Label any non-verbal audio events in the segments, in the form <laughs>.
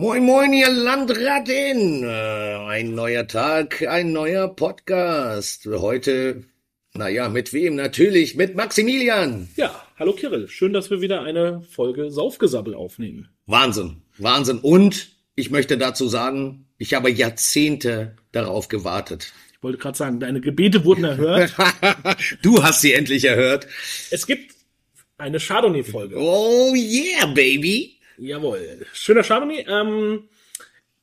Moin, moin, ihr Landratin! Äh, ein neuer Tag, ein neuer Podcast. Heute, naja, mit wem? Natürlich mit Maximilian. Ja, hallo Kirill. Schön, dass wir wieder eine Folge Saufgesabbel aufnehmen. Wahnsinn, Wahnsinn. Und ich möchte dazu sagen, ich habe Jahrzehnte darauf gewartet. Ich wollte gerade sagen, deine Gebete wurden erhört. <laughs> du hast sie endlich erhört. Es gibt eine Chardonnay-Folge. Oh yeah, baby. Jawohl. Schöner Chardonnay. Ähm,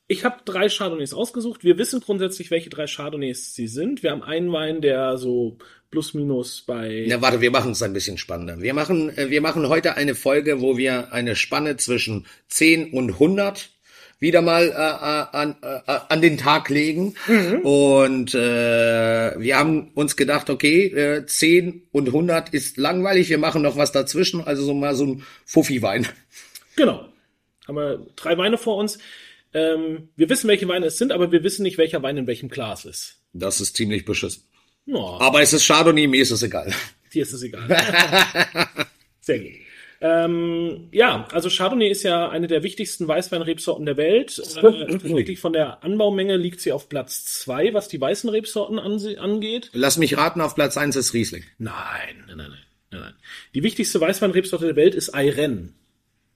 ich habe drei Chardonnays ausgesucht. Wir wissen grundsätzlich, welche drei Chardonnays sie sind. Wir haben einen Wein, der so plus minus bei. Na warte, wir machen es ein bisschen spannender. Wir machen, äh, wir machen heute eine Folge, wo wir eine Spanne zwischen 10 und 100 wieder mal äh, äh, an, äh, an den Tag legen. Mhm. Und äh, wir haben uns gedacht, okay, äh, 10 und 100 ist langweilig, wir machen noch was dazwischen, also so mal so ein Fuffi-Wein. Genau. Haben wir drei Weine vor uns. Ähm, wir wissen, welche Weine es sind, aber wir wissen nicht, welcher Wein in welchem Glas ist. Das ist ziemlich beschissen. No. Aber es ist Chardonnay, mir ist es egal. <laughs> Dir ist es egal. <laughs> Sehr gut. Ähm, ja, also Chardonnay ist ja eine der wichtigsten Weißweinrebsorten der Welt. Äh, von der Anbaumenge liegt sie auf Platz zwei, was die weißen Rebsorten angeht. Lass mich raten, auf Platz eins ist Riesling. Nein, nein, nein, nein. nein. Die wichtigste Weißweinrebsorte der Welt ist Ayren.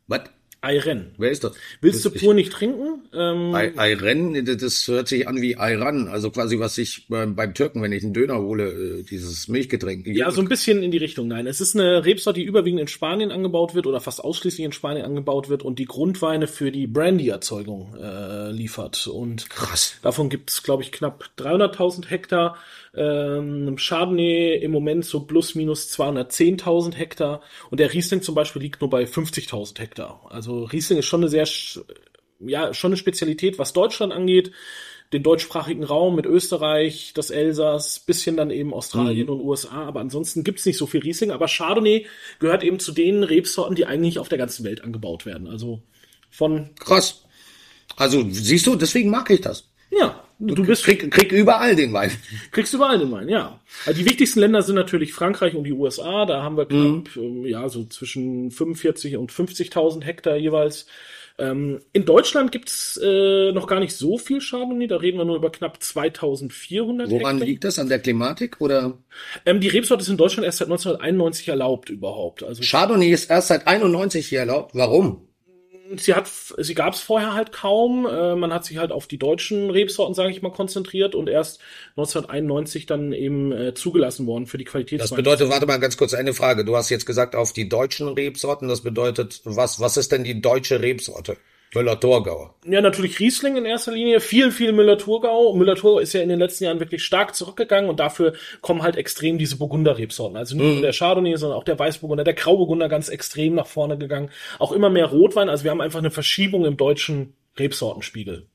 Was? Ayren. Wer ist das? Willst das du pur nicht trinken? Ähm, Ayren, das hört sich an wie Ayran, also quasi was ich beim, beim Türken, wenn ich einen Döner hole, äh, dieses Milchgetränk. Ja, so ein bisschen in die Richtung. Nein, es ist eine Rebsorte, die überwiegend in Spanien angebaut wird oder fast ausschließlich in Spanien angebaut wird und die Grundweine für die Brandy-Erzeugung äh, liefert. Und krass. Davon gibt es, glaube ich, knapp 300.000 Hektar. Ähm, Chardonnay im Moment so plus minus 210.000 Hektar und der Riesling zum Beispiel liegt nur bei 50.000 Hektar. Also Riesling ist schon eine sehr, ja, schon eine Spezialität, was Deutschland angeht. Den deutschsprachigen Raum mit Österreich, das Elsass, bisschen dann eben Australien mhm. und USA, aber ansonsten gibt's nicht so viel Riesling. Aber Chardonnay gehört eben zu den Rebsorten, die eigentlich auf der ganzen Welt angebaut werden. Also von. Krass. Also siehst du, deswegen mag ich das. Ja, Du, du bist krieg, krieg überall den Wein. <laughs> Kriegst überall den Wein, ja. Also die wichtigsten Länder sind natürlich Frankreich und die USA. Da haben wir knapp, mhm. ja, so zwischen 45 und 50.000 Hektar jeweils. Ähm, in Deutschland gibt's äh, noch gar nicht so viel Chardonnay. Da reden wir nur über knapp 2.400 Woran Hektar. liegt das? An der Klimatik oder? Ähm, die Rebsorte ist in Deutschland erst seit 1991 erlaubt überhaupt. Also Chardonnay ist erst seit 91 hier erlaubt. Warum? Sie hat, sie gab es vorher halt kaum. Äh, man hat sich halt auf die deutschen Rebsorten, sage ich mal, konzentriert und erst 1991 dann eben äh, zugelassen worden für die Qualität. Das bedeutet, warte mal ganz kurz eine Frage. Du hast jetzt gesagt auf die deutschen Rebsorten. Das bedeutet, was, was ist denn die deutsche Rebsorte? Müller-Thurgau. Ja, natürlich Riesling in erster Linie. Viel, viel Müller-Thurgau. Müller-Thurgau ist ja in den letzten Jahren wirklich stark zurückgegangen und dafür kommen halt extrem diese Burgunder-Rebsorten. Also nicht mhm. nur der Chardonnay, sondern auch der Weißburgunder, der Grauburgunder ganz extrem nach vorne gegangen. Auch immer mehr Rotwein. Also wir haben einfach eine Verschiebung im deutschen Rebsortenspiegel.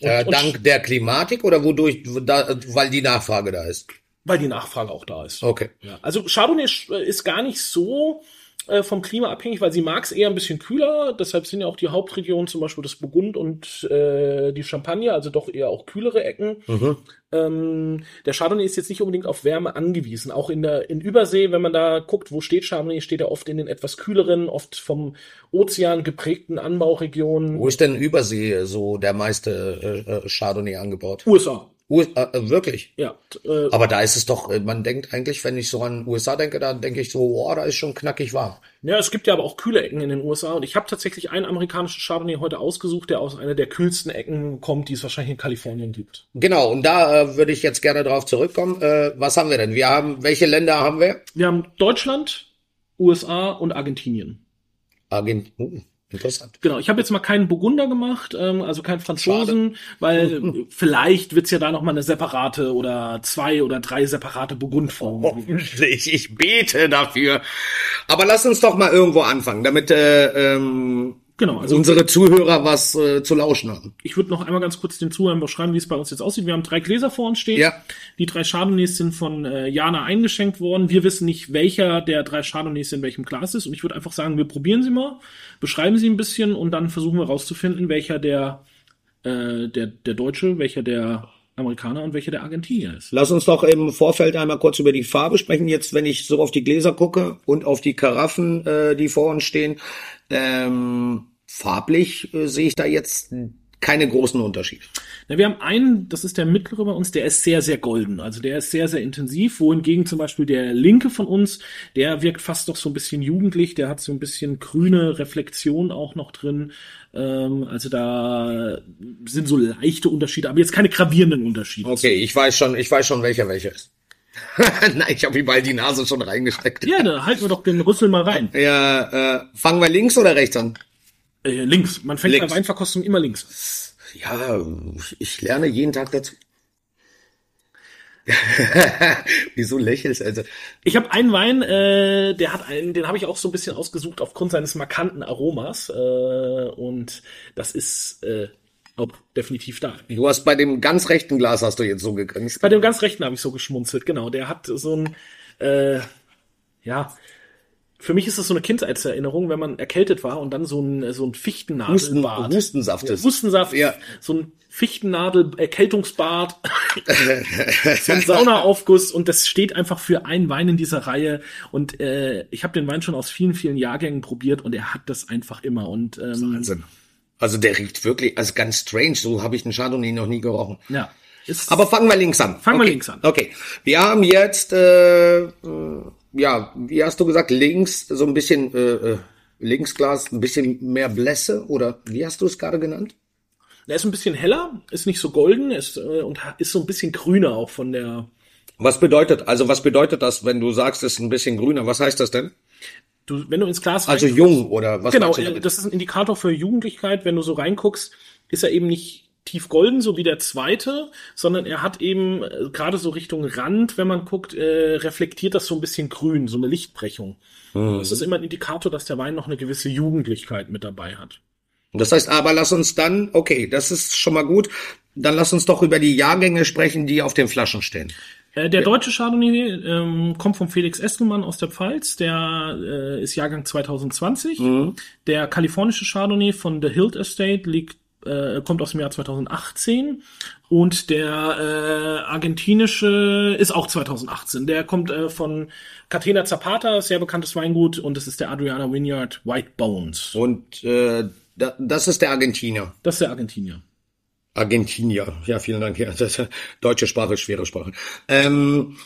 Und, äh, dank der Klimatik oder wodurch, da, weil die Nachfrage da ist? Weil die Nachfrage auch da ist. Okay. Ja. Also Chardonnay ist gar nicht so äh, vom Klima abhängig, weil sie mag es eher ein bisschen kühler. Deshalb sind ja auch die Hauptregionen zum Beispiel das Burgund und äh, die Champagne, also doch eher auch kühlere Ecken. Mhm. Ähm, der Chardonnay ist jetzt nicht unbedingt auf Wärme angewiesen. Auch in der in Übersee, wenn man da guckt, wo steht Chardonnay, steht er oft in den etwas kühleren, oft vom Ozean geprägten Anbauregionen. Wo ist denn Übersee so der meiste äh, äh Chardonnay angebaut? USA. USA, äh, wirklich? Ja. Äh, Aber da ist es doch, äh, man denkt eigentlich, wenn ich so an USA denke, da denke ich so, oh, da ist schon knackig warm. Ja, es gibt ja aber auch kühle Ecken in den USA und ich habe tatsächlich einen amerikanischen Chardonnay heute ausgesucht, der aus einer der kühlsten Ecken kommt, die es wahrscheinlich in Kalifornien gibt. Genau, und da äh, würde ich jetzt gerne drauf zurückkommen. Äh, was haben wir denn? Wir haben, welche Länder haben wir? Wir haben Deutschland, USA und Argentinien. Argentinien. Interessant. Genau, ich habe jetzt mal keinen Burgunder gemacht, ähm, also keinen Franzosen, Schade. weil <laughs> vielleicht wird's ja da noch mal eine separate oder zwei oder drei separate Burgundformen. Hoffentlich, ich bete dafür. Aber lass uns doch mal irgendwo anfangen, damit äh, ähm, Genau, also unsere Zuhörer was äh, zu lauschen haben. Ich würde noch einmal ganz kurz den Zuhörern beschreiben, wie es bei uns jetzt aussieht. Wir haben drei Gläser vor uns stehen. Ja. Die drei Chardonnays sind von äh, Jana eingeschenkt worden. Wir wissen nicht, welcher der drei Chardonnays in welchem Glas ist. Und ich würde einfach sagen, wir probieren sie mal, beschreiben sie ein bisschen und dann versuchen wir rauszufinden, welcher der, äh, der, der Deutsche, welcher der Amerikaner und welcher der Argentinier ist. Lass uns doch im Vorfeld einmal kurz über die Farbe sprechen. Jetzt, wenn ich so auf die Gläser gucke und auf die Karaffen, äh, die vor uns stehen, ähm, farblich äh, sehe ich da jetzt keine großen Unterschiede. Na, wir haben einen, das ist der mittlere bei uns, der ist sehr, sehr golden. Also der ist sehr, sehr intensiv, wohingegen zum Beispiel der linke von uns, der wirkt fast noch so ein bisschen jugendlich, der hat so ein bisschen grüne Reflexion auch noch drin. Ähm, also da sind so leichte Unterschiede, aber jetzt keine gravierenden Unterschiede. Okay, ich weiß schon, ich weiß schon, welcher welcher ist. <laughs> Nein, ich habe überall die Nase schon reingesteckt. Ja, da halten wir doch den Rüssel mal rein. Ja, äh, fangen wir links oder rechts an? Äh, links. Man fängt Links. bei Weinverkostung immer links. Ja, ich lerne jeden Tag dazu. <laughs> Wieso lächelst also? Ich habe einen Wein, äh, der hat einen, den habe ich auch so ein bisschen ausgesucht aufgrund seines markanten Aromas. Äh, und das ist äh, auch definitiv da. Du hast bei dem ganz rechten Glas hast du jetzt so gegrinst. Bei dem ganz rechten habe ich so geschmunzelt, genau. Der hat so ein, äh, ja, für mich ist das so eine Kindheitserinnerung, wenn man erkältet war und dann so ein, so ein Husten, Fichtennadelbad. Hustensaft ist. Hustensaft, Ja. so ein Fichtennadel-Erkältungsbad, <laughs> so ein Saunaaufguss und das steht einfach für einen Wein in dieser Reihe und äh, ich habe den Wein schon aus vielen, vielen Jahrgängen probiert und er hat das einfach immer und ähm, Wahnsinn. Also der riecht wirklich, also ganz strange. So habe ich einen Chardonnay noch nie gerochen. ja. Aber fangen wir links an. Fangen wir okay. links an. Okay. Wir haben jetzt, äh, äh, ja, wie hast du gesagt, links so ein bisschen, äh, äh, Linksglas, ein bisschen mehr Blässe oder wie hast du es gerade genannt? er ist ein bisschen heller, ist nicht so golden, ist äh, und ist so ein bisschen grüner auch von der Was bedeutet, also was bedeutet das, wenn du sagst, es ist ein bisschen grüner? Was heißt das denn? du, wenn du ins Glas Also jung oder was Genau, äh, das ist ein Indikator für Jugendlichkeit. Wenn du so reinguckst, ist er eben nicht tief golden, so wie der zweite, sondern er hat eben äh, gerade so Richtung Rand, wenn man guckt, äh, reflektiert das so ein bisschen grün, so eine Lichtbrechung. Mhm. Das ist immer ein Indikator, dass der Wein noch eine gewisse Jugendlichkeit mit dabei hat. Das heißt aber, lass uns dann, okay, das ist schon mal gut, dann lass uns doch über die Jahrgänge sprechen, die auf den Flaschen stehen. Äh, der deutsche Chardonnay ähm, kommt vom Felix Estelmann aus der Pfalz, der äh, ist Jahrgang 2020. Der kalifornische Chardonnay von The Hilt Estate liegt äh, kommt aus dem Jahr 2018 und der äh, argentinische ist auch 2018. Der kommt äh, von Catena Zapata, sehr bekanntes Weingut und das ist der Adriana Vineyard White Bones. Und äh, da, das ist der Argentinier. Das ist der Argentinier. Argentinier. Ja, vielen Dank. Ja, das, deutsche Sprache, schwere Sprache. Ähm,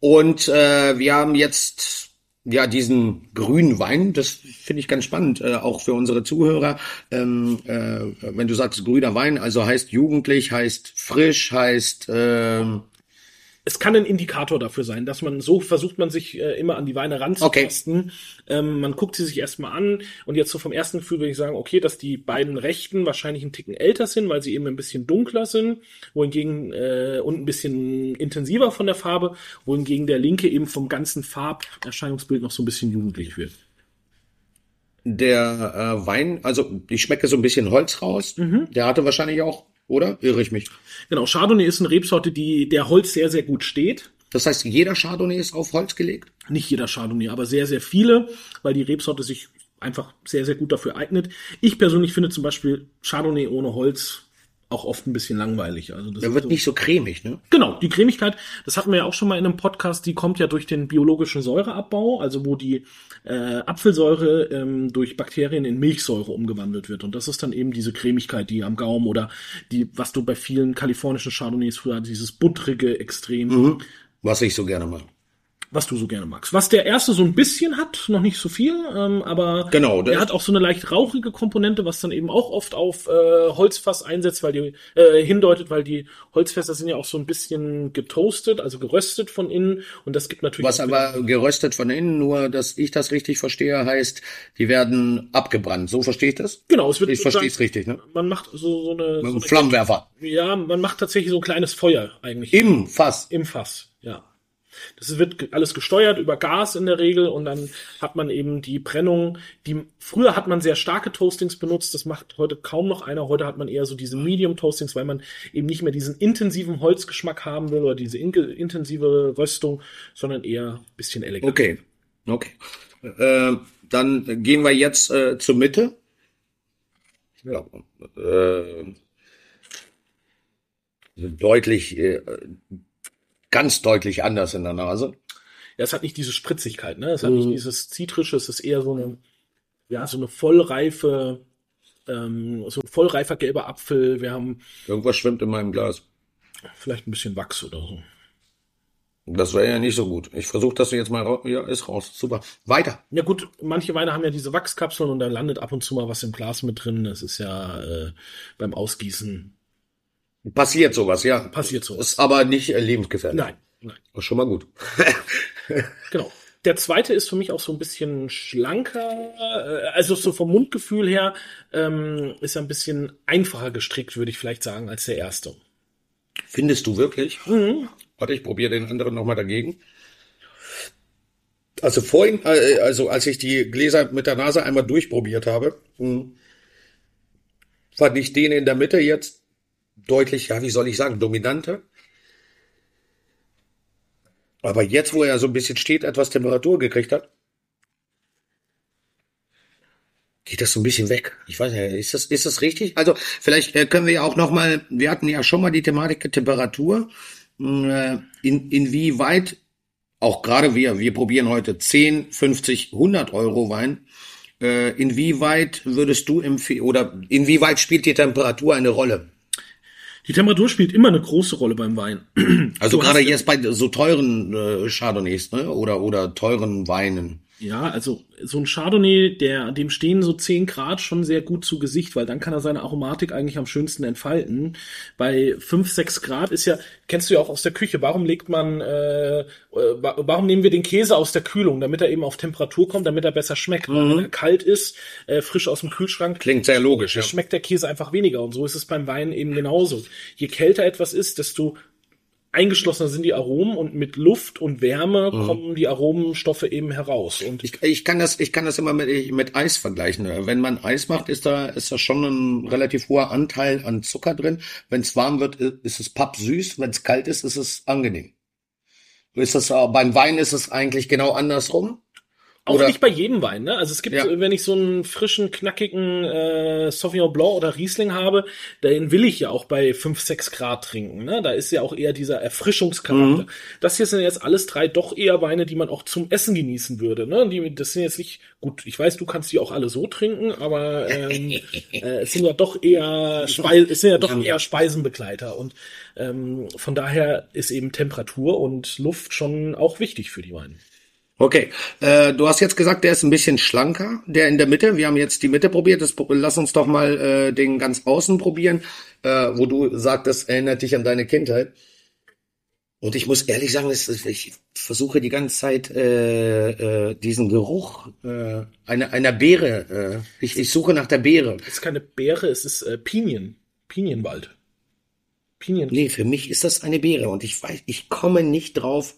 und äh, wir haben jetzt ja diesen grünen Wein. Das finde ich ganz spannend, äh, auch für unsere Zuhörer. Ähm, äh, wenn du sagst grüner Wein, also heißt jugendlich, heißt frisch, heißt ähm, es kann ein Indikator dafür sein, dass man so versucht man sich äh, immer an die Weine ranzutasten. Ähm, man guckt sie sich erstmal an und jetzt so vom ersten Gefühl würde ich sagen, okay, dass die beiden rechten wahrscheinlich einen Ticken älter sind, weil sie eben ein bisschen dunkler sind, wohingegen äh, und ein bisschen intensiver von der Farbe, wohingegen der linke eben vom ganzen Farberscheinungsbild noch so ein bisschen jugendlich wird. der äh, Wein, also ich schmecke so ein bisschen Holz raus. Der hatte wahrscheinlich auch, oder? Irre ich mich? Genau, Chardonnay ist eine Rebsorte, die der Holz sehr, sehr gut steht. Das heißt, jeder Chardonnay ist auf Holz gelegt? Nicht jeder Chardonnay, aber sehr, sehr viele, weil die Rebsorte sich einfach sehr, sehr gut dafür eignet. Ich persönlich finde zum Beispiel Chardonnay ohne Holz auch oft ein bisschen langweilig. Also das Der wird so, nicht so cremig, ne? genau, die Cremigkeit, das hatten wir ja auch schon mal in einem Podcast, die kommt ja durch den biologischen Säureabbau, also wo die äh, Apfelsäure ähm, durch Bakterien in Milchsäure umgewandelt wird. Und das ist dann eben diese Cremigkeit, die am Gaumen oder die, was du bei vielen kalifornischen Chardonnays früher dieses buttrige Extrem. Was ich so gerne mag. Was du so gerne magst. Was der erste so ein bisschen hat, noch nicht so viel, ähm, aber Genau, der der hat auch so eine leicht rauchige Komponente, was dann eben auch oft auf äh, Holzfass einsetzt, weil die äh, hindeutet, weil die Holzfässer sind ja auch so ein bisschen getoastet, also geröstet von innen und das gibt natürlich Was aber geröstet von innen, nur dass ich das richtig verstehe, heißt, die werden abgebrannt. So verstehe ich das? genau, es wird Ich verstehe es richtig, ne? Man macht so, so eine, Mit so einem eine Flammenwerfer. ja, man macht tatsächlich so ein kleines Feuer eigentlich Im Fass. im Fass, ja. Das wird alles gesteuert über Gas in der Regel und dann hat man eben die Brennung, die früher hat man sehr starke Toastings benutzt, das macht heute kaum noch einer. Heute hat man eher so diese Medium Toastings, weil man eben nicht mehr diesen intensiven Holzgeschmack haben will oder diese inge- intensive Röstung, sondern eher bisschen elegant. Okay. Okay. Äh, dann gehen wir jetzt äh, zur Mitte. Ja, äh, deutlich, äh, ganz deutlich anders in der Nase. Ja, es hat nicht diese Spritzigkeit, ne? Es hat nicht dieses Zitrische, es ist eher so eine, ja, so eine vollreife ähm, so ein vollreifer gelber Apfel. Wir haben Irgendwas schwimmt in meinem Glas. vielleicht ein bisschen Wachs oder so. Das wäre ja nicht so gut. Ich versuche das jetzt mal raus. Ja, ist raus. Super. Weiter. Ja gut, manche Weine haben ja diese Wachskapseln und da landet ab und zu mal was im Glas mit drin. Das ist ja äh, beim Ausgießen Passiert sowas, ja. passiert so. Ist aber nicht äh, lebensgefährlich. Nein, nein. Ist schon mal gut. <laughs> Genau. Der zweite ist für mich auch so ein bisschen schlanker, äh, also so vom Mundgefühl her ähm, ist er ein bisschen einfacher gestrickt, würde ich vielleicht sagen, als der erste. Findest du wirklich? Mhm. Warte, ich probiere den anderen nochmal dagegen. Also vorhin, äh, also als ich die Gläser mit der Nase einmal durchprobiert habe, mh, fand ich den in der Mitte jetzt deutlich, ja, wie soll ich sagen, dominanter. Aber jetzt, wo er so ein bisschen steht, etwas Temperatur gekriegt hat, geht das so ein bisschen weg. Ich weiß nicht, ist das, ist das richtig? Also vielleicht äh, können wir ja auch noch mal, wir hatten ja schon mal die Thematik Temperatur. Äh, In, inwieweit, auch gerade wir, wir probieren heute 10, 50, 100 Euro Wein. Äh, Inwieweit würdest du empfehlen, oder inwieweit spielt die Temperatur eine Rolle? Die Temperatur spielt immer eine große Rolle beim Wein. Also Du gerade jetzt bei so teuren äh, Chardonnays, ne? Oder, oder teuren Weinen. Ja, also so ein Chardonnay, der, dem stehen so 10 Grad schon sehr gut zu Gesicht, weil dann kann er seine Aromatik eigentlich am schönsten entfalten. Bei 5, 6 Grad ist ja, kennst du ja auch aus der Küche, warum legt man, äh, äh, wa- warum nehmen wir den Käse aus der Kühlung, damit er eben auf Temperatur kommt, damit er besser schmeckt. Weil Wenn er kalt ist, äh, frisch aus dem Kühlschrank, Klingt sehr logisch, ja. schmeckt der Käse einfach weniger. Und so ist es beim Wein eben genauso. Je kälter etwas ist, desto eingeschlossener sind die Aromen und mit Luft und Wärme kommen die Aromenstoffe eben heraus. Und Ich, ich kann das, ich kann das immer mit, mit Eis vergleichen. Wenn man Eis macht, ist da, ist da schon ein relativ hoher Anteil an Zucker drin. Wenn es warm wird, ist es pappsüß. Wenn es kalt ist, ist es angenehm. Ist das, äh, beim Wein ist es eigentlich genau andersrum. Auch Oder- nicht bei jedem Wein, ne? Also es gibt, Ja. äh, wenn ich so einen frischen, knackigen äh, Sauvignon Blanc oder Riesling habe, den will ich ja auch bei 5, 6 Grad trinken, ne? Da ist ja auch eher dieser Erfrischungscharakter. Das hier sind jetzt alles drei doch eher Weine, die man auch zum Essen genießen würde, ne? Die, das sind jetzt nicht, gut, ich weiß, du kannst die auch alle so trinken, aber ähm, <laughs> äh, es sind ja doch eher, Spei es sind ja doch eher Speisenbegleiter und ähm, von daher ist eben Temperatur und Luft schon auch wichtig für die Weine. Okay, äh, du hast jetzt gesagt, der ist ein bisschen schlanker, der in der Mitte. Wir haben jetzt die Mitte probiert. Das, lass uns doch mal äh, den ganz außen probieren, äh, wo du sagtest, erinnert dich an deine Kindheit. Und ich muss ehrlich sagen, ich versuche die ganze Zeit äh, äh, diesen Geruch äh, einer, einer Beere. Äh, ich, ich suche nach der Beere. Es ist keine Beere, es ist äh, Pinien. Pinienwald. Pinien. Nee, für mich ist das eine Beere und ich weiß, ich komme nicht drauf.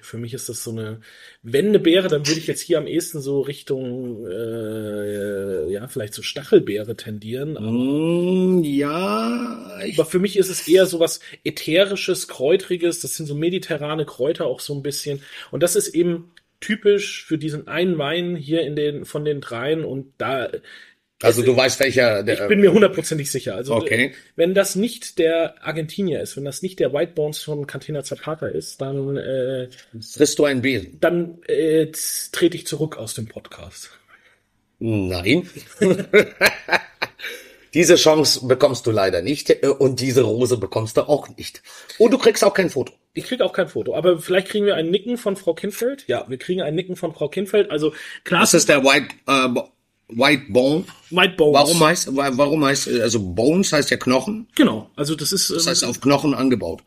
Für mich ist das so eine, wenn eine Beere, dann würde ich jetzt hier am ehesten so Richtung, äh, ja, vielleicht so Stachelbeere tendieren. Aber, Mm, ja, ich, aber für mich ist es eher so was ätherisches, kräutriges. Das sind so mediterrane Kräuter auch so ein bisschen. Und das ist eben typisch für diesen einen Wein hier in den, von den dreien. Und da, also du weißt welcher. Der, ich bin mir hundertprozentig sicher. Also, Okay. wenn das nicht der Argentinier ist, wenn das nicht der White Bones von Cantina Zapata ist, dann, äh, frisst du einen Besen? dann äh, trete ich zurück aus dem Podcast. Nein. <laughs> diese Chance bekommst du leider nicht äh, und diese Rose bekommst du auch nicht. Und du kriegst auch kein Foto. Ich kriege auch kein Foto, aber vielleicht kriegen wir ein Nicken von Frau Kinfeld. Ja, wir kriegen ein Nicken von Frau Kinfeld. Also klar, Das ist der White, äh, White Bone. White Bones. Warum heißt, wa- warum heißt, also Bones heißt ja Knochen. Genau, also das ist Das ähm, heißt auf Knochen angebaut.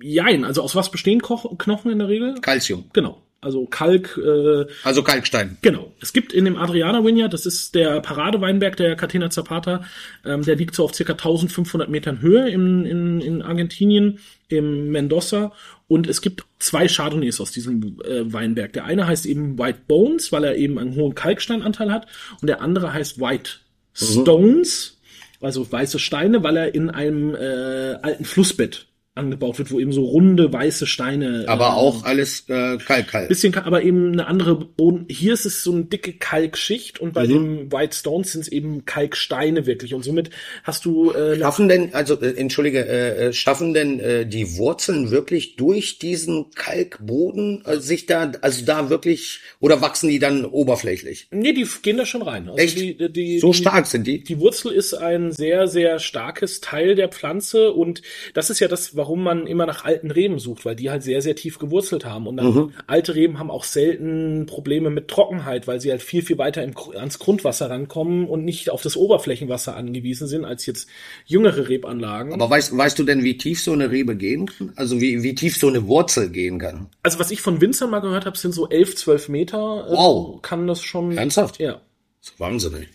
Jein. Also aus was bestehen Koch Knochen in der Regel? Calcium. Genau. Also Kalk, äh, Also Kalkstein. Genau. Es gibt in dem Adriana Vineyard, das ist der Paradeweinberg der Catena Zapata, ähm, der liegt so auf circa 1500 Metern Höhe in, in, in Argentinien, im Mendoza. Und es gibt zwei Chardonnays aus diesem äh, Weinberg. Der eine heißt eben White Bones, weil er eben einen hohen Kalksteinanteil hat. Und der andere heißt White Stones, also weiße Steine, weil er in einem äh, alten Flussbett angebaut wird, wo eben so runde weiße Steine. Aber äh, auch alles äh, Kalk-Kalk. bisschen, ka- aber eben eine andere Boden. Hier ist es so eine dicke Kalkschicht und bei Mhm. dem White Stones sind es eben Kalksteine wirklich. Und somit hast du äh, Schaffen denn, also äh, entschuldige, äh, äh, schaffen denn äh, die Wurzeln wirklich durch diesen Kalkboden äh, sich da, also da wirklich, oder wachsen die dann oberflächlich? Nee, die gehen da schon rein. Also Echt? Die, die, So stark sind die? Die Wurzel ist ein sehr, sehr starkes Teil der Pflanze und das ist ja das, warum man immer nach alten Reben sucht, weil die halt sehr, sehr tief gewurzelt haben. Und Mhm. alte Reben haben auch selten Probleme mit Trockenheit, weil sie halt viel, viel weiter im, ans Grundwasser rankommen und nicht auf das Oberflächenwasser angewiesen sind als jetzt jüngere Rebanlagen. Aber weißt, weißt du denn, wie tief so eine Rebe gehen kann? Also wie, wie tief so eine Wurzel gehen kann? also was ich von Winzern mal gehört habe, sind so 11, 12 Meter. äh, Wow. Kann das schon. Ernsthaft? Ja. Das ist wahnsinnig.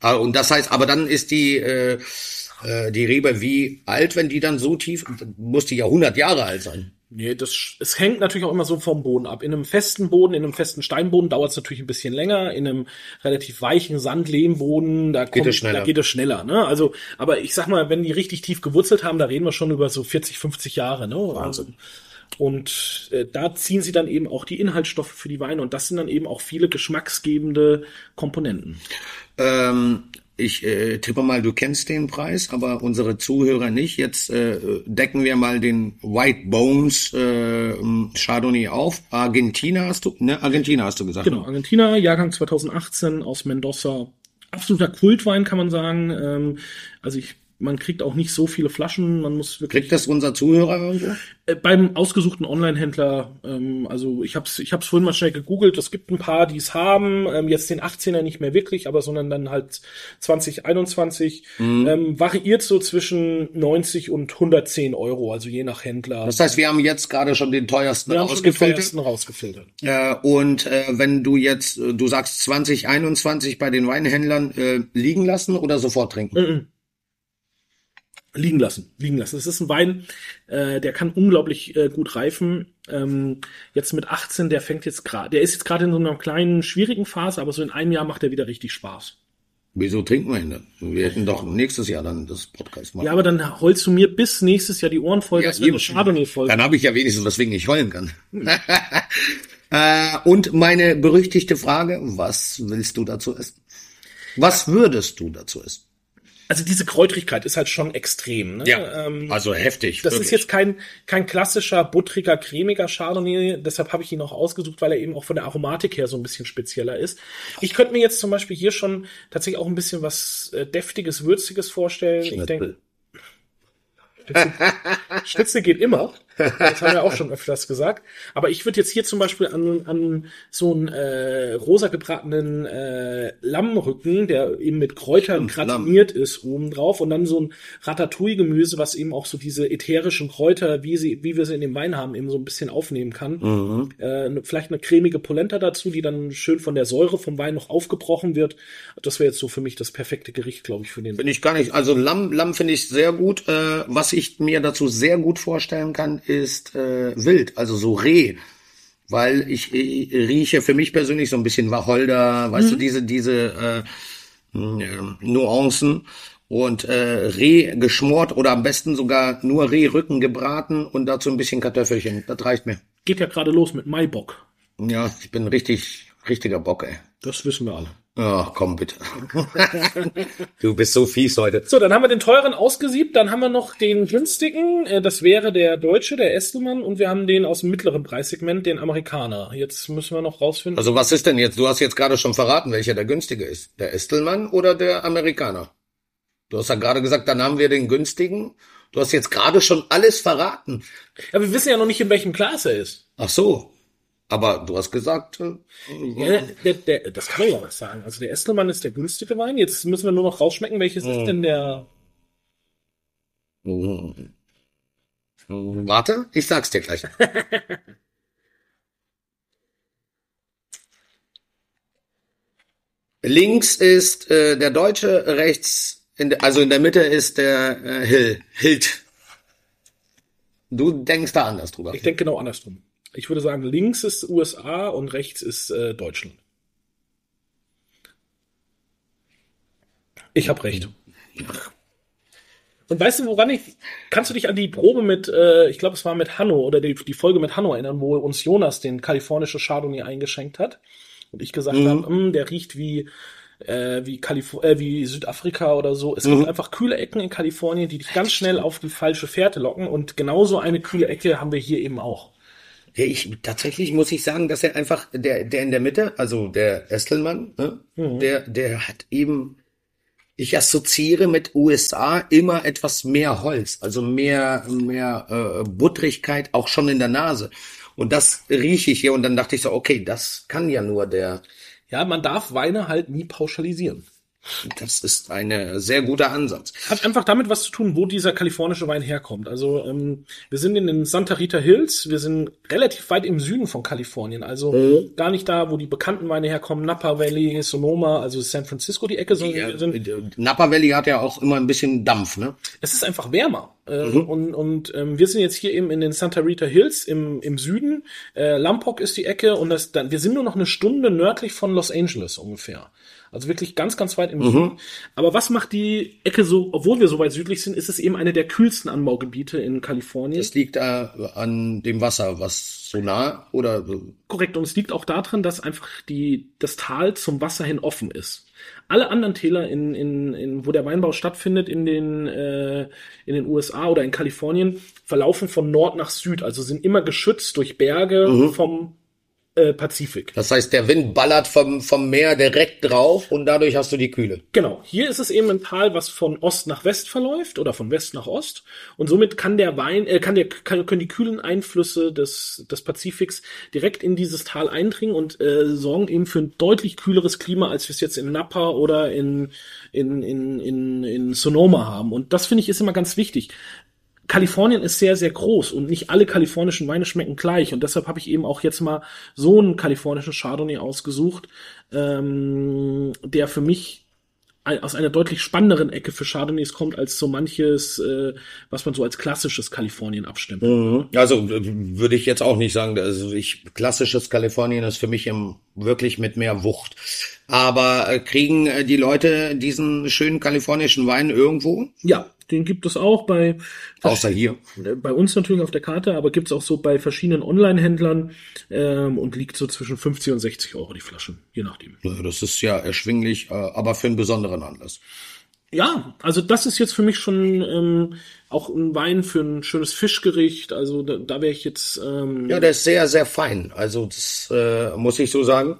Ah, Und das heißt, aber dann ist die, äh, äh, die Rebe wie alt, wenn die dann so tief, muss die ja 100 Jahre alt sein. Nee, das, es hängt natürlich auch immer so vom Boden ab. In einem festen Boden, in einem festen Steinboden dauert es natürlich ein bisschen länger. In einem relativ weichen Sand-Lehmboden, da, kommt, es schneller. da geht es schneller. Ne? Also, aber ich sag mal, wenn die richtig tief gewurzelt haben, da reden wir schon über so 40, 50 Jahre. Ne? Wahnsinn. Und äh, da ziehen sie dann eben auch die Inhaltsstoffe für die Weine und das sind dann eben auch viele geschmacksgebende Komponenten. Ähm, ich äh, tippe mal, du kennst den Preis, aber unsere Zuhörer nicht. Jetzt äh, decken wir mal den White Bones äh, Chardonnay auf. Argentina hast du, ne? Argentina hast du gesagt. Genau, Argentina, Jahrgang 2018 aus Mendoza. Absoluter Kultwein, kann man sagen. Ähm, also ich, man kriegt auch nicht so viele Flaschen. Man muss wirklich Kriegt das unser Zuhörer irgendwo? äh, beim ausgesuchten Online-Händler. Ähm, also ich habe es ich hab's vorhin mal schnell gegoogelt. Es gibt ein paar, die es haben. Ähm, jetzt den 18er nicht mehr wirklich, aber sondern dann halt 2021. Ähm, variiert so zwischen 90 und 110 Euro, also je nach Händler. Das heißt, wir haben jetzt gerade schon den teuersten Wir haben schon den teuersten rausgefiltert. Äh, und äh, wenn du jetzt, äh, du sagst 2021 bei den Weinhändlern äh, liegen lassen oder sofort trinken? Liegen lassen, liegen lassen. Es ist ein Wein, äh, der kann unglaublich äh, gut reifen. Ähm, jetzt mit 18, der fängt jetzt gerade, der ist jetzt gerade in so einer kleinen schwierigen Phase, aber so in einem Jahr macht er wieder richtig Spaß. Wieso trinken wir ihn denn? Wir hätten doch nächstes Jahr dann das Podcast machen. Ja, aber dann holst du mir bis nächstes Jahr die Ohren voll, Ja, dass wir. Chardonnay voll. Dann habe ich ja wenigstens, weswegen ich heulen kann. <laughs> äh, und meine berüchtigte Frage, was willst du dazu essen? Was würdest du dazu essen? Also diese Kräutrigkeit ist halt schon extrem. Ne? Ähm, also heftig. Das wirklich. ist jetzt kein, kein klassischer, buttriger, cremiger Chardonnay. Deshalb habe ich ihn auch ausgesucht, weil er eben auch von der Aromatik her so ein bisschen spezieller ist. Ich könnte mir jetzt zum Beispiel hier schon tatsächlich auch ein bisschen was äh, deftiges, würziges vorstellen. Ich denke, Schnitzel geht immer. Das haben wir auch schon öfters gesagt. Aber ich würde jetzt hier zum Beispiel an, an so einen äh, rosa gebratenen äh, Lammrücken, der eben mit Kräutern Stimmt, gratiniert ist, oben drauf und dann so ein Ratatouille-Gemüse, was eben auch so diese ätherischen Kräuter, wie sie, wie wir sie in dem Wein haben, eben so ein bisschen aufnehmen kann. Mhm. Äh, vielleicht eine cremige Polenta dazu, die dann schön von der Säure vom Wein noch aufgebrochen wird. Das wäre jetzt so für mich das perfekte Gericht, glaube ich, für den. Finde ich gar nicht. Also Lamm, Lamm finde ich sehr gut. Äh, was ich mir dazu sehr gut vorstellen kann, ist äh, Wild, also so Reh. Weil ich, ich rieche für mich persönlich so ein bisschen Wacholder, weißt du, diese, diese äh, äh, Nuancen. Und äh, Reh geschmort oder am besten sogar nur Rehrücken gebraten und dazu ein bisschen Kartoffelchen. Das reicht mir. Geht ja gerade los mit Maibock. Ja, ich bin richtig, richtiger Bock, ey. Das wissen wir alle. Ach, komm bitte. <laughs> du bist so fies heute. So, dann haben wir den teuren ausgesiebt, dann haben wir noch den günstigen, äh, das wäre der deutsche, der Estelmann, und wir haben den aus dem mittleren Preissegment, den Amerikaner. Jetzt müssen wir noch rausfinden. Also was ist denn jetzt? Du hast jetzt gerade schon verraten, welcher der günstige ist. Der Estelmann oder der Amerikaner? Du hast ja gerade gesagt, dann haben wir den günstigen. Du hast jetzt gerade schon alles verraten. ja, wir wissen ja noch nicht, in welchem Glas er ist. Ach so. Aber du hast gesagt, äh, Ja, der, der, das kann man ja was sagen. Also der Estelmann ist der günstige Wein. Jetzt müssen wir nur noch rausschmecken, welches ist denn der. Mhm. warte, ich sag's dir gleich. <laughs> Links ist äh, der Deutsche, rechts, in der, also in der Mitte ist der äh, Hill, Hild. Du denkst da anders drüber. Ich denke genau andersrum. Ich würde sagen, links ist USA und rechts ist äh, Deutschland. Ich habe recht. Und weißt du, woran ich, kannst du dich an die Probe mit, äh, ich glaube, es war mit Hanno oder die, die Folge mit Hanno erinnern, wo uns Jonas den kalifornische Chardonnay eingeschenkt hat und ich gesagt Mhm. habe, "Mm, der riecht wie äh, wie, Kalif äh, wie Südafrika oder so. Es gibt einfach kühle Ecken in Kalifornien, die dich ganz schnell auf die falsche Fährte locken und genauso eine kühle Ecke haben wir hier eben auch. Ja, ich, tatsächlich muss ich sagen, dass er einfach, der, der in der Mitte, also der Estelmann, ne, der, der hat eben, ich assoziiere mit USA immer etwas mehr Holz, also mehr, mehr äh, Buttrigkeit auch schon in der Nase. Und das rieche ich hier und dann dachte ich so, okay, das kann ja nur der, Ja, man darf Weine halt nie pauschalisieren. Das ist ein sehr guter Ansatz. Hat einfach damit was zu tun, wo dieser kalifornische Wein herkommt. Also ähm, wir sind in den Santa Rita Hills, wir sind relativ weit im Süden von Kalifornien, also Mhm. gar nicht da, wo die bekannten Weine herkommen, Napa Valley, Sonoma, also San Francisco die Ecke, sondern Ja, sind Napa Valley hat ja auch immer ein bisschen Dampf, ne? es ist einfach wärmer. Äh, Mhm. Und, und ähm, wir sind jetzt hier eben in den Santa Rita Hills im, im Süden. Äh, Lompoc ist die Ecke und das, dann, wir sind nur noch eine Stunde nördlich von Los Angeles ungefähr. Also wirklich ganz, ganz weit im Mhm. Süden. Aber was macht die Ecke so, obwohl wir so weit südlich sind, ist es eben eine der kühlsten Anbaugebiete in Kalifornien. Das liegt äh, an dem Wasser, was so nah oder so. Korrekt. Und es liegt auch daran, dass einfach die, das Tal zum Wasser hin offen ist. Alle anderen Täler, in, in, in, wo der Weinbau stattfindet, in den, äh, in den USA oder in Kalifornien, verlaufen von Nord nach Süd, also sind immer geschützt durch Berge vom äh, Pazifik. Das heißt, der Wind ballert vom, vom Meer direkt drauf und dadurch hast du die Kühle. Genau, hier ist es eben ein Tal, was von Ost nach West verläuft oder von West nach Ost und somit kann der Wein, äh, kann der, kann, können die kühlen Einflüsse des, des Pazifiks direkt in dieses Tal eindringen und äh, sorgen eben für ein deutlich kühleres Klima, als wir es jetzt in Napa oder in, in, in, in, in Sonoma haben. Und das finde ich ist immer ganz wichtig. Kalifornien ist sehr, sehr groß und nicht alle kalifornischen Weine schmecken gleich. Und deshalb habe ich eben auch jetzt mal so einen kalifornischen Chardonnay ausgesucht, ähm, der für mich aus einer deutlich spannenderen Ecke für Chardonnays kommt, als so manches, äh, was man so als klassisches Kalifornien abstempelt. Also äh, würde ich jetzt auch nicht sagen, also ich klassisches Kalifornien ist für mich im, wirklich mit mehr Wucht. Aber äh, kriegen äh, die Leute diesen schönen kalifornischen Wein irgendwo? Ja, den gibt es auch bei, Außer hier. bei uns natürlich auf der Karte, aber gibt es auch so bei verschiedenen Online-Händlern ähm, und liegt so zwischen 50 und 60 Euro die Flaschen, je nachdem. Das ist ja erschwinglich, äh, aber für einen besonderen Anlass. Ja, also das ist jetzt für mich schon ähm, auch ein Wein für ein schönes Fischgericht. Also da, da wäre ich jetzt ähm, Ja, der ist sehr, sehr fein. Also das äh, muss ich so sagen.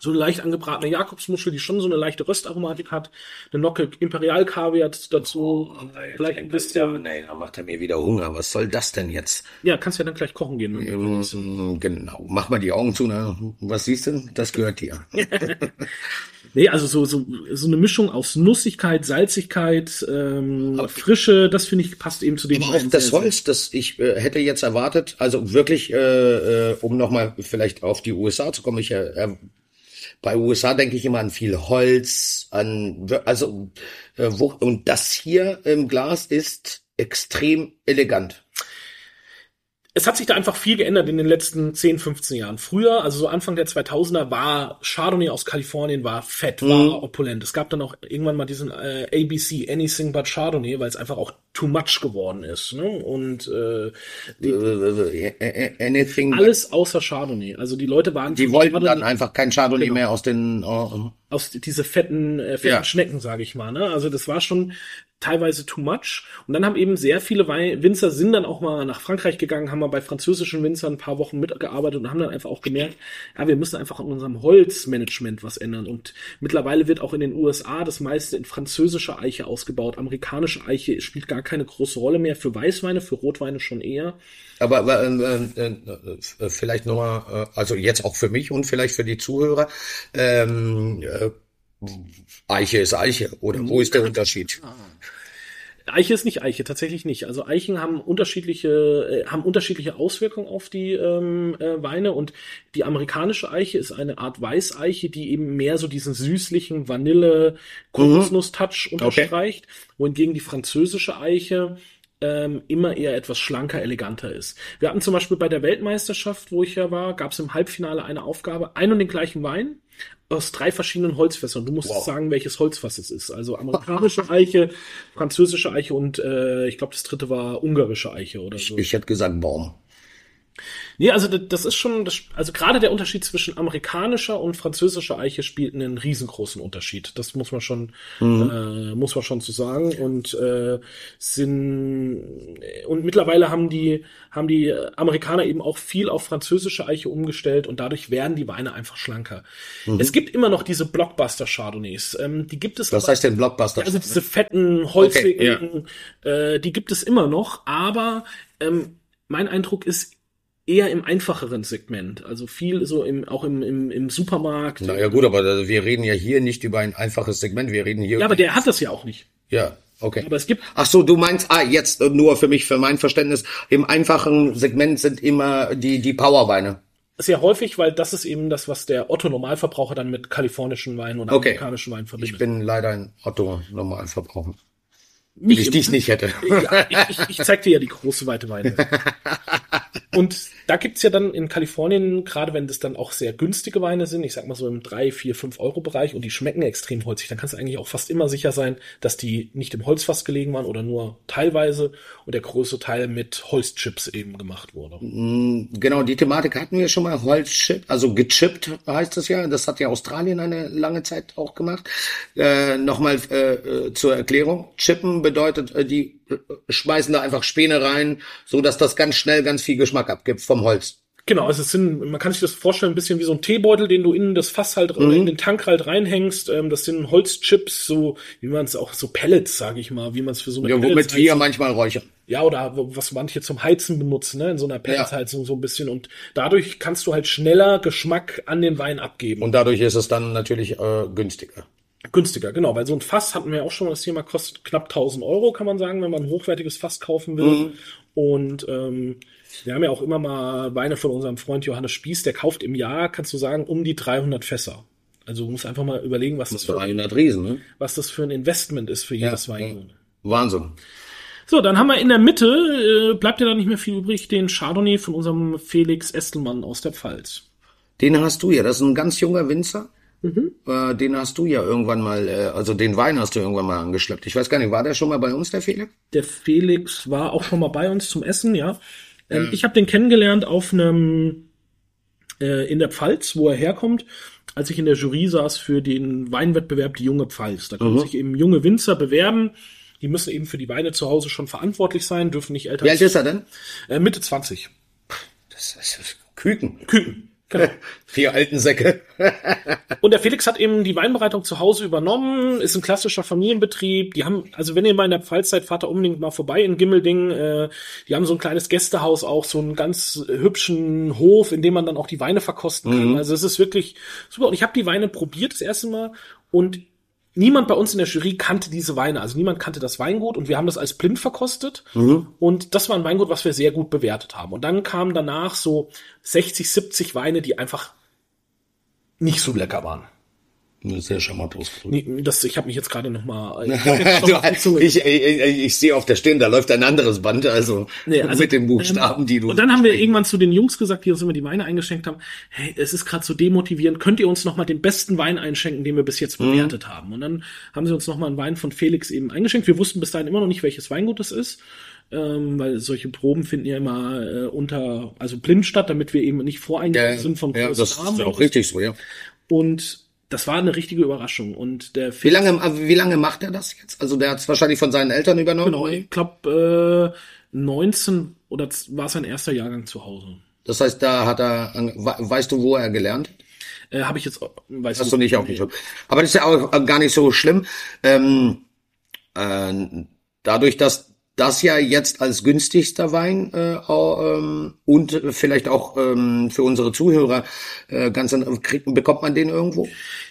So eine leicht angebratene Jakobsmuschel, die schon so eine leichte Röstaromatik hat. Eine Nocke Imperial Kaviar dazu. Vielleicht ein bisschen. Nee, da macht er mir wieder Hunger. Was soll das denn jetzt? Ja, kannst ja dann gleich kochen gehen. Ähm, Genau. Mach mal die Augen zu. Ne? Was siehst du? Das gehört dir. <laughs> Nee, also so, so, so eine Mischung aus Nussigkeit, Salzigkeit, ähm, Frische, das finde ich passt eben zu dem Aber auch das. Holz, das ich äh, hätte jetzt erwartet, also wirklich, äh, äh, um nochmal vielleicht auf die USA zu kommen, ich äh, bei USA denke ich immer an viel Holz, an also äh, und das hier im Glas ist extrem elegant. Es hat sich da einfach viel geändert in den letzten 10, 15 Jahren. Früher, also so Anfang der 2000er, war Chardonnay aus Kalifornien, war fett, war opulent. Es gab dann auch irgendwann mal diesen äh, ABC, Anything But Chardonnay, weil es einfach auch too much geworden ist. Ne? Und äh, Äh, äh, äh, anything. alles außer Chardonnay. Also die Leute waren die wollten dann einfach kein Chardonnay mehr aus den. Oh, aus diese fetten, äh, fetten Ja. Schnecken, sage ich mal. Ne? Also das war schon teilweise too much. Und dann haben eben sehr viele Wei- Winzer sind dann auch mal nach Frankreich gegangen, haben mal bei französischen Winzern ein paar Wochen mitgearbeitet und haben dann einfach auch gemerkt, ja, wir müssen einfach an unserem Holzmanagement was ändern. Und mittlerweile wird auch in den USA das meiste in französischer Eiche ausgebaut. Amerikanische Eiche spielt gar keine große Rolle mehr. Für Weißweine, für Rotweine schon eher. Aber, aber äh, äh, äh, vielleicht nochmal, äh, also jetzt auch für mich und vielleicht für die Zuhörer, ähm, äh, Eiche ist Eiche, oder wo ist der Unterschied? Eiche ist nicht Eiche, tatsächlich nicht. Also Eichen haben unterschiedliche, äh, haben unterschiedliche Auswirkungen auf die ähm, äh, Weine und die amerikanische Eiche ist eine Art Weißeiche, die eben mehr so diesen süßlichen Vanille Kokosnuss-Touch unterstreicht, wohingegen die französische Eiche ähm, immer eher etwas schlanker, eleganter ist. Wir hatten zum Beispiel bei der Weltmeisterschaft, wo ich ja war, gab es im Halbfinale eine Aufgabe, ein und den gleichen Wein aus drei verschiedenen Holzfässern. Du musst wow. sagen, welches Holzfass es ist. Also amerikanische Eiche, französische Eiche und äh, ich glaube, das dritte war ungarische Eiche oder so. Ich, ich hätte gesagt Baum. Nee, also das ist schon, das, also gerade der Unterschied zwischen amerikanischer und französischer Eiche spielt einen riesengroßen Unterschied. Das muss man schon, mhm. äh, muss man schon so sagen. Und äh, sind und mittlerweile haben die haben die Amerikaner eben auch viel auf französische Eiche umgestellt und dadurch werden die Weine einfach schlanker. Mhm. Es gibt immer noch diese Blockbuster Chardonnays. Ähm, die gibt es. Was heißt denn Blockbuster? Also diese fetten holzigen, okay, ja. äh, die gibt es immer noch. Aber ähm, mein Eindruck ist eher im einfacheren Segment. Also viel so im, auch im, im, im Supermarkt. Naja gut, aber wir reden ja hier nicht über ein einfaches Segment, wir reden hier. Ja, aber der hat das ja auch nicht. Ja, okay. Aber es gibt. Ach so, du meinst, ah, jetzt nur für mich, für mein Verständnis, im einfachen Segment sind immer die, die Powerweine. Sehr häufig, weil das ist eben das, was der Otto-Normalverbraucher dann mit kalifornischen Weinen oder okay. amerikanischen Weinen verbindet. Ich bin leider ein Otto-Normalverbraucher. Wenn ich dies nicht hätte. <laughs> Ja, ich, ich, ich zeig dir ja die große weite Weine. <laughs> Und da gibt's ja dann in Kalifornien, gerade wenn das dann auch sehr günstige Weine sind, ich sag mal so im 3, 4, 5 Euro Bereich und die schmecken extrem holzig, dann kannst du eigentlich auch fast immer sicher sein, dass die nicht im Holzfass gelegen waren oder nur teilweise und der größte Teil mit Holzchips eben gemacht wurde. Mm, genau, die Thematik hatten wir schon mal, Holzchip, also gechippt heißt das ja, das hat ja Australien eine lange Zeit auch gemacht. Äh, Nochmal äh, äh zur Erklärung, Chippen bedeutet, äh, die schmeißen da einfach Späne rein, so dass das ganz schnell ganz viel Geschmack abgibt vom Holz. Genau, also es sind, man kann sich das vorstellen, ein bisschen wie so ein Teebeutel, den du in das Fass halt, mhm. in den Tank halt reinhängst. Ähm, das sind Holzchips, so wie man es auch, so Pellets, sage ich mal, wie man es für so eine Ja, womit wir manchmal räuchern. Ja, oder was manche zum Heizen benutzen, ne, in so einer Pelletsheizung ja. so ein bisschen. Und dadurch kannst du halt schneller Geschmack an den Wein abgeben. Und dadurch ist es dann natürlich äh, günstiger. Günstiger, genau, weil so ein Fass hatten wir auch schon mal das Thema, kostet knapp 1000 Euro, kann man sagen, wenn man ein hochwertiges Fass kaufen will. Mhm. Und ähm, wir haben ja auch immer mal Weine von unserem Freund Johannes Spieß, der kauft im Jahr, kannst du sagen, um die 300 Fässer. Also du musst einfach mal überlegen, was das, das für, Riesen, ne? was das für ein Investment ist für jedes ja, Weingut. Wahnsinn. So, dann haben wir in der Mitte, äh, bleibt ja da nicht mehr viel übrig, den Chardonnay von unserem Felix Estelmann aus der Pfalz. Den hast du ja, das ist ein ganz junger Winzer. Mhm. Äh, den hast du ja irgendwann mal, äh, also den Wein hast du irgendwann mal angeschleppt. Ich weiß gar nicht, war der schon mal bei uns, der Felix? Der Felix war auch schon mal bei uns zum Essen, ja. Ähm, ja. Ich habe den kennengelernt auf einem äh, in der Pfalz, wo er herkommt, als ich in der Jury saß für den Weinwettbewerb Die junge Pfalz. Da können mhm. sich eben junge Winzer bewerben. Die müssen eben für die Weine zu Hause schon verantwortlich sein, dürfen nicht älter Wie alt ist er denn? Äh, Mitte 20. Das ist Küken. Küken. Genau. <laughs> Vier alten Säcke. <laughs> und der Felix hat eben die Weinbereitung zu Hause übernommen, ist ein klassischer Familienbetrieb. Die haben, also wenn ihr mal in der Pfalz seid, fahrt da unbedingt mal vorbei in Gimmelding. Äh, die haben so ein kleines Gästehaus auch, so einen ganz hübschen Hof, in dem man dann auch die Weine verkosten kann. Mhm. Also es ist wirklich super. Und ich habe die Weine probiert das erste Mal und niemand bei uns in der Jury kannte diese Weine. Also niemand kannte das Weingut und wir haben das als blind verkostet. Mhm. Und das war ein Weingut, was wir sehr gut bewertet haben. Und dann kamen danach so 60, 70 Weine, die einfach nicht so lecker waren. Sehr charmant ausgedrückt. Nee, das, ich habe mich jetzt gerade noch mal. <laughs> ich, ich, ich, ich sehe auf der Stirn, da läuft ein anderes Band, also, nee, also mit den Buchstaben, ähm, die du. Und dann haben wir irgendwann zu den Jungs gesagt, die uns immer die Weine eingeschenkt haben: Hey, es ist gerade so demotivierend. Könnt ihr uns noch mal den besten Wein einschenken, den wir bis jetzt mhm. bewertet mhm. haben? Und dann haben sie uns noch mal einen Wein von Felix eben eingeschenkt. Wir wussten bis dahin immer noch nicht, welches Weingut das ist. Ähm, weil solche Proben finden ja immer äh, unter, also blind statt, damit wir eben nicht voreingenommen ja, sind von ja, das ist auch richtig so, ja. Und das war eine richtige Überraschung. Und der Film, wie lange, also wie lange macht er das jetzt? Also der hat es wahrscheinlich von seinen Eltern übernommen. Genau, ich glaube äh, 19 oder war sein erster Jahrgang zu Hause. Das heißt, da hat er, weißt du, wo er gelernt? Äh, Habe ich jetzt, weiß Hast du nicht auch nicht. Aber das ist ja auch gar nicht so schlimm. Ähm, äh, dadurch, dass das ja jetzt als günstigster Wein äh, ähm, und vielleicht auch ähm, für unsere Zuhörer äh, ganz kriegt, bekommt man den irgendwo?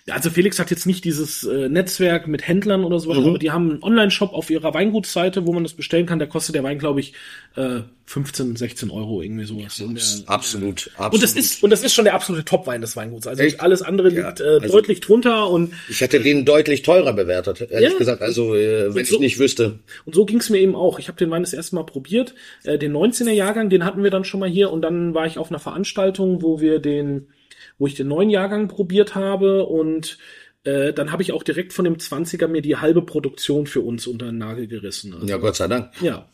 Also Felix hat jetzt nicht dieses äh, Netzwerk mit Händlern oder so, mhm. aber die haben einen Online-Shop auf ihrer Weingutsseite, wo man das bestellen kann. Da kostet der Wein, glaube ich, äh, 15, 16 Euro irgendwie sowas. in der- Absolut, absolut. Und das ist und das ist schon der absolute Top-Wein des Weinguts. Also Echt? alles andere Ja, liegt äh, also- deutlich drunter und Ich hätte den deutlich teurer bewertet, ehrlich Ja. gesagt. Also, äh, wenn so- ich nicht wüsste. Und so ging's mir eben auch. Ich habe den Wein das erste Mal probiert. Äh, den 19er Jahrgang, den hatten wir dann schon mal hier und dann war ich auf einer Veranstaltung, wo wir den, wo ich den neuen Jahrgang probiert habe und äh, dann habe ich auch direkt von dem 20er mir die halbe Produktion für uns unter den Nagel gerissen. Also, Ja, Gott sei Dank. ja.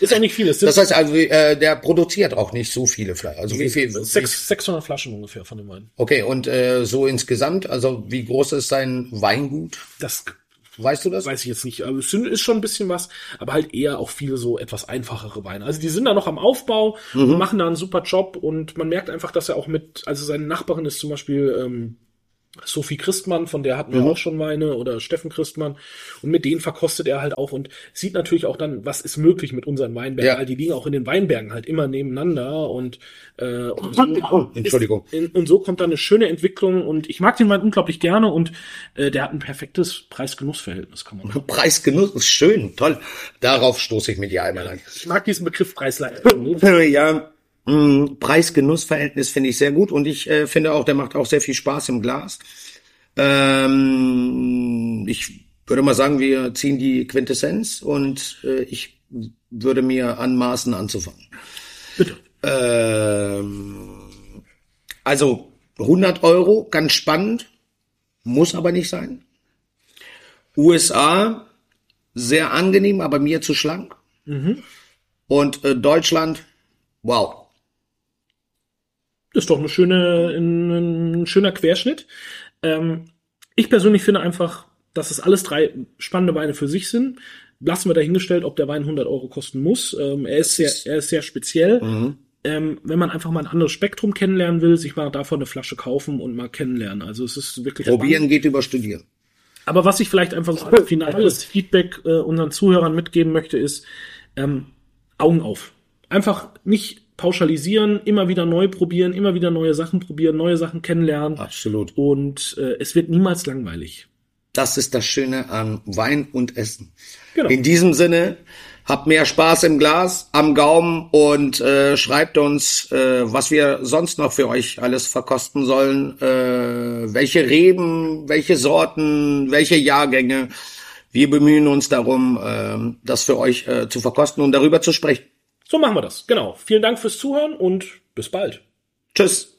Ist auch nicht viel. Es Das heißt also, äh, der produziert auch nicht so viele Flaschen. Also wie viel? sechs, 600 Flaschen ungefähr von dem Wein. Okay, und äh, so insgesamt, also wie groß ist sein Weingut? Das Weißt du das? weiß ich jetzt nicht, aber es sind- ist schon ein bisschen was, aber halt eher auch viele so etwas einfachere Weine. Also die sind da noch am Aufbau, Mhm. machen da einen super Job und man merkt einfach, dass er auch mit, also seine Nachbarin ist zum Beispiel ähm, Sophie Christmann, von der hatten wir Mhm. auch schon Weine, oder Steffen Christmann und mit denen verkostet er halt auch und sieht natürlich auch dann, was ist möglich mit unseren Weinbergen, Ja. weil die liegen auch in den Weinbergen halt immer nebeneinander und, äh, und so Entschuldigung. in, und so kommt da eine schöne Entwicklung und ich mag den Wein unglaublich gerne und äh, der hat ein perfektes Preis-Genuss-Verhältnis, kann man sagen. <laughs> Preisgenuss ist schön, toll. Darauf stoße ich mit dir einmal an. Ich mag diesen Begriff Preisleistung. <laughs> Ja, Preis-Genuss-Verhältnis finde ich sehr gut und ich äh, finde auch, der macht auch sehr viel Spaß im Glas. Ähm, ich würde mal sagen, wir ziehen die Quintessenz und äh, ich würde mir anmaßen anzufangen. Bitte. Ähm, also 100 Euro, ganz spannend, muss aber nicht sein. USA, sehr angenehm, aber mir zu schlank. Und äh, Deutschland, wow. Ist doch eine schöne, ein, ein schöner Querschnitt. Ähm, ich persönlich finde einfach, dass es alles drei spannende Weine für sich sind. Lassen wir dahingestellt, ob der Wein 100 Euro kosten muss. Ähm, er ist sehr, er ist sehr speziell. Ähm, wenn man einfach mal ein anderes Spektrum kennenlernen will, sich mal davon eine Flasche kaufen und mal kennenlernen. Also es ist wirklich spannend. Probieren geht über Studieren. Aber was ich vielleicht einfach so als finales Feedback äh, unseren Zuhörern mitgeben möchte, ist ähm, Augen auf. Einfach nicht pauschalisieren, immer wieder neu probieren, immer wieder neue Sachen probieren, neue Sachen kennenlernen. Absolut. Und äh, es wird niemals langweilig. Das ist das Schöne an Wein und Essen. Genau. In diesem Sinne, habt mehr Spaß im Glas, am Gaumen und äh, schreibt uns, äh, was wir sonst noch für euch alles verkosten sollen, äh, welche Reben, welche Sorten, welche Jahrgänge. Wir bemühen uns darum, äh, das für euch äh, zu verkosten und darüber zu sprechen. So machen wir das. Genau. Vielen Dank fürs Zuhören und bis bald. Tschüss.